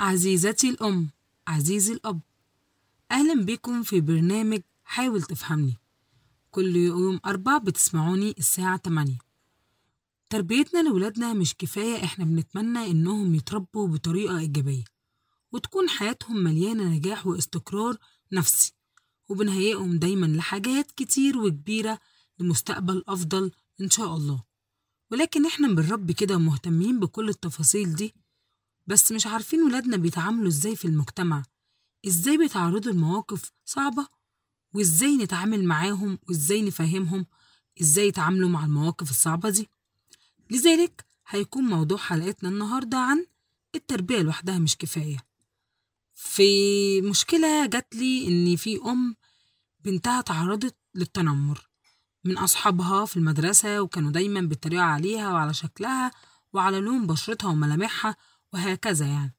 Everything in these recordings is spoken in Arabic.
عزيزتي الأم عزيزي الأب أهلا بكم في برنامج حاول تفهمني. كل يوم أربع بتسمعوني الساعة 8 تربيتنا لولادنا مش كفاية إحنا بنتمنى إنهم يتربوا بطريقة إيجابية وتكون حياتهم مليانة نجاح واستقرار نفسي وبنهيئهم دايما لحاجات كتير وكبيرة لمستقبل أفضل إن شاء الله. ولكن إحنا بنربي كده ومهتمين بكل التفاصيل دي بس مش عارفين ولادنا بيتعاملوا إزاي في المجتمع. إزاي بيتعرضوا لمواقف صعبة؟ وإزاي نتعامل معاهم؟ وإزاي نفهمهم؟ إزاي يتعاملوا مع المواقف الصعبة دي؟ لذلك هيكون موضوع حلقتنا النهاردة عن التربية لوحدها مش كفاية. في مشكلة جات لي إن في أم بنتها تعرضت للتنمر من أصحابها في المدرسة وكانوا دايما بيتريقوا عليها وعلى شكلها وعلى لون بشرتها وملامحها وهكذا يعني.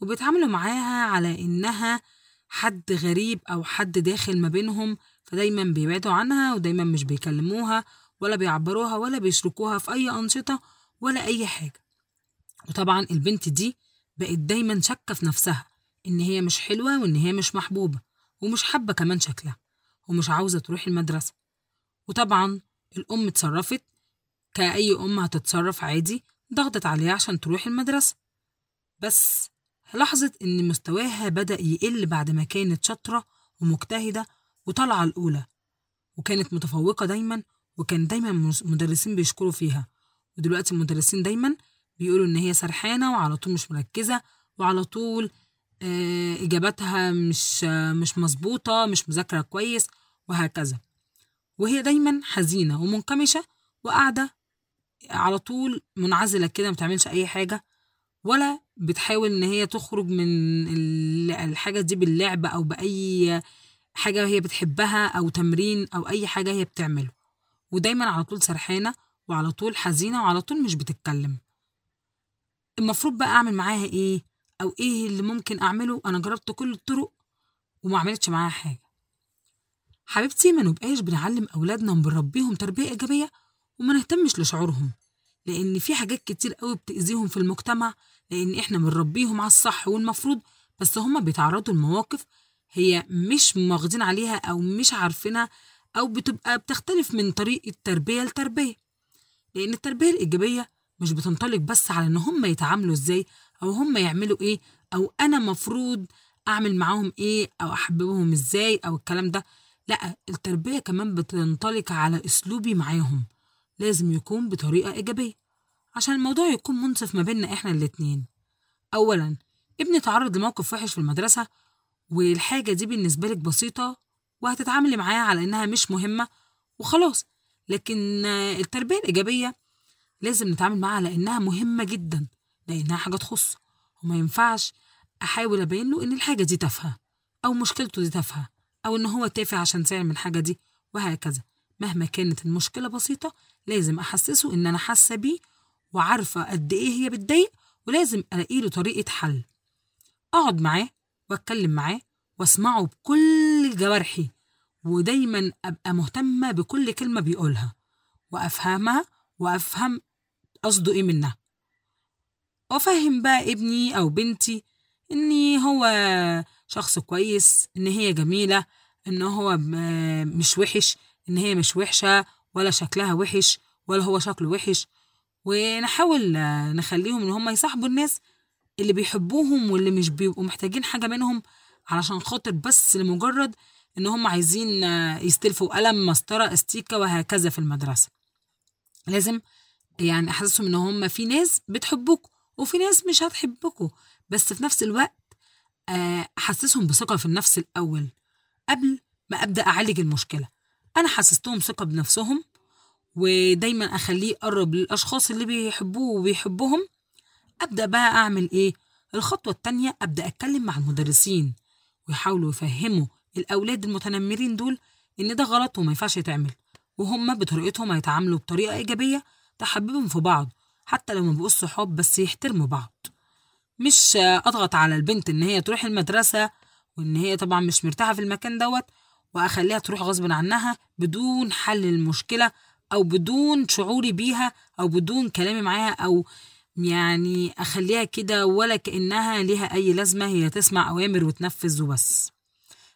وبيتعاملوا معاها على إنها حد غريب أو حد داخل ما بينهم فدايما بيبعدوا عنها ودايما مش بيكلموها ولا بيعبروها ولا بيشركوها في أي أنشطة ولا أي حاجة. وطبعا البنت دي بقت دايما شاكة في نفسها إن هي مش حلوة وإن هي مش محبوبة ومش حابة كمان شكلها ومش عاوزة تروح المدرسة. وطبعا الأم اتصرفت كأي أم هتتصرف عادي ضغطت عليها عشان تروح المدرسة. بس لاحظت إن مستواها بدأ يقل بعد ما كانت شاطرة ومجتهدة وطالعة الأولى وكانت متفوقة دايما وكان دايما مدرسين بيشكروا فيها. ودلوقتي المدرسين دايما بيقولوا إن هي سرحانة وعلى طول مش مركزة وعلى طول آه إجاباتها مش مش مظبوطة مش مذاكرة كويس وهكذا. وهي دايما حزينة ومنكمشة وقاعدة على طول منعزلة كده متعملش أي حاجة. ولا بتحاول إن هي تخرج من الحاجة دي باللعب أو بأي حاجة هي بتحبها أو تمرين أو أي حاجة هي بتعمله. ودايما على طول سرحانة وعلى طول حزينة وعلى طول مش بتتكلم. المفروض بقى أعمل معاها إيه؟ أو إيه اللي ممكن أعمله؟ أنا جربت كل الطرق وما عملتش معاها حاجة. حبيبتي ما نبقاش بنعلم أولادنا وبنربيهم تربية إيجابية وما نهتمش لشعورهم لأن في حاجات كتير قوي بتأذيهم في المجتمع لأن إحنا بنربيهم على الصح والمفروض بس هما بيتعرضوا لمواقف هي مش واخدين عليها أو مش عارفينها أو بتبقى بتختلف من طريقة تربية لتربية. لأن التربية الإيجابية مش بتنطلق بس على إن هما يتعاملوا إزاي أو هما يعملوا إيه أو أنا مفروض أعمل معاهم إيه أو أحببهم إزاي أو الكلام ده. لأ التربية كمان بتنطلق على أسلوبي معاهم لازم يكون بطريقة إيجابية. عشان الموضوع يكون منصف ما بيننا إحنا الاتنين. أولا ابني تعرض لموقف وحش في المدرسة والحاجة دي بالنسبة لك بسيطة وهتتعاملي معاها على إنها مش مهمة وخلاص. لكن التربية الإيجابية لازم نتعامل معاها على إنها مهمة جدا لأنها حاجة تخص. وما ينفعش أحاول أبين له إن الحاجة دي تافهة أو مشكلته دي تافهة أو إن هو تافه عشان تعمل الحاجة دي وهكذا. مهما كانت المشكلة بسيطة لازم أحسسه إن أنا حاسة بيه وعارفة قد إيه هي بتضايق ولازم ألاقي له طريقة حل. أقعد معاه وأتكلم معاه وأسمعه بكل جوارحي ودايما أبقى مهتمة بكل كلمة بيقولها وأفهمها وأفهم قصده إيه منها. وأفهم بقى ابني أو بنتي إني هو شخص كويس إن هي جميلة إن هو مش وحش إن هي مش وحشة ولا شكلها وحش ولا هو شكله وحش. ونحاول نخليهم إن هم يصاحبوا الناس اللي بيحبوهم واللي مش بيبقوا محتاجين حاجة منهم علشان خاطر بس لمجرد إن هم عايزين يستلفوا قلم مسطرة استيكة وهكذا في المدرسة. لازم يعني أحسسهم إن هم في ناس بتحبكم وفي ناس مش هتحبكم بس في نفس الوقت أحسسهم بثقة في النفس الأول قبل ما أبدأ أعالج المشكلة. أنا حسستهم ثقة بنفسهم ودايما أخليه يقرب للأشخاص اللي بيحبوه وبيحبهم أبدأ بقى أعمل إيه؟ الخطوة التانية أبدأ أتكلم مع المدرسين ويحاولوا يفهموا الأولاد المتنمرين دول إن ده غلط وما ينفعش يتعمل وهم بطريقتهم هيتعاملوا بطريقة إيجابية تحببهم في بعض حتى لو ما بقوش صحاب بس يحترموا بعض مش أضغط على البنت إن هي تروح المدرسة وإن هي طبعا مش مرتاحة في المكان دوت وأخليها تروح غصب عنها بدون حل المشكلة أو بدون شعوري بيها أو بدون كلامي معاها أو يعني أخليها كده ولا كأنها ليها أي لازمة هي تسمع أوامر وتنفذ وبس.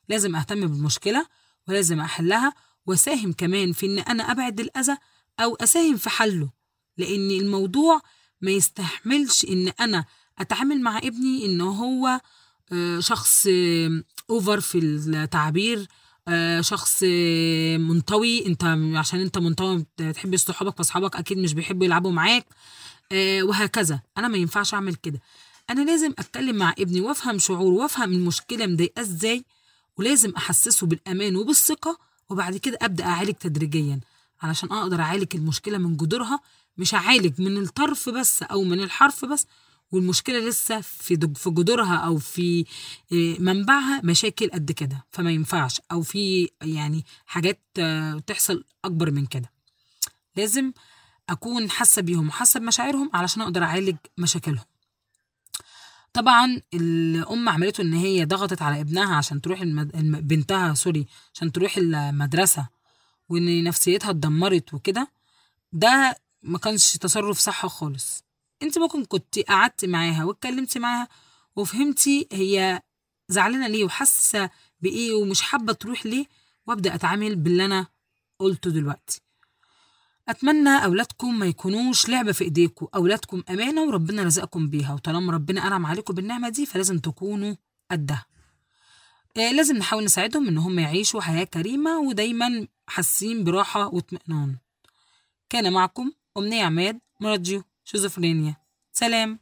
لازم أهتم بالمشكلة ولازم أحلها وأساهم كمان في إن أنا أبعد الأذى أو أساهم في حله لأن الموضوع ما يستحملش إن أنا أتعامل مع ابني إن هو آه، شخص أوفر في التعبير شخص آه، منطوي. انت عشان انت منطوي ما تحبش صحابك فاصحابك أكيد مش بيحبوا يلعبوا معاك. آه، وهكذا. أنا ما ينفعش اعمل كده. أنا لازم اتكلم مع ابني وافهم شعوره وافهم المشكلة مضايقاه إزاي ولازم احسسه بالامان وبالثقة وبعد كده ابدأ اعالج تدريجيا. علشان أقدر اعالج المشكلة من جذورها مش اعالج من الطرف بس أو من الحرف بس والمشكلة لسه في في جذورها أو في آه، منبعها مشاكل قد كده. فما ينفعش. أو في يعني حاجات آه، تحصل أكبر من كده. لازم أكون حاسة بيهم وحاسة بمشاعرهم علشان أقدر أعالج مشاكلهم. طبعا الأم عملته إن هي ضغطت على ابنها عشان تروح المد... الم- بنتها سوري عشان تروح المدرسة وإن نفسيتها اتدمرت وكده. ده ما كانش تصرف صح خالص. انت ممكن كنت قعدت معاها واتكلمتي معاها وفهمتي هي زعلانة ليه وحاسة بإيه ومش حابة تروح ليه وأبدأ أتعامل باللي أنا قلته دلوقتي. أتمنى أولادكم ما يكونوش لعبة في ايديكم أولادكم أمانة وربنا رزقكم بيها وطالما ربنا أنعم عليكم بالنعمة دي فلازم تكونوا قدها. آه، لازم نحاول نساعدهم إن هم يعيشوا حياة كريمة ودايما حاسين براحة واطمئنان. كان معكم أمنية عماد مراديو שזופגניה, צלם,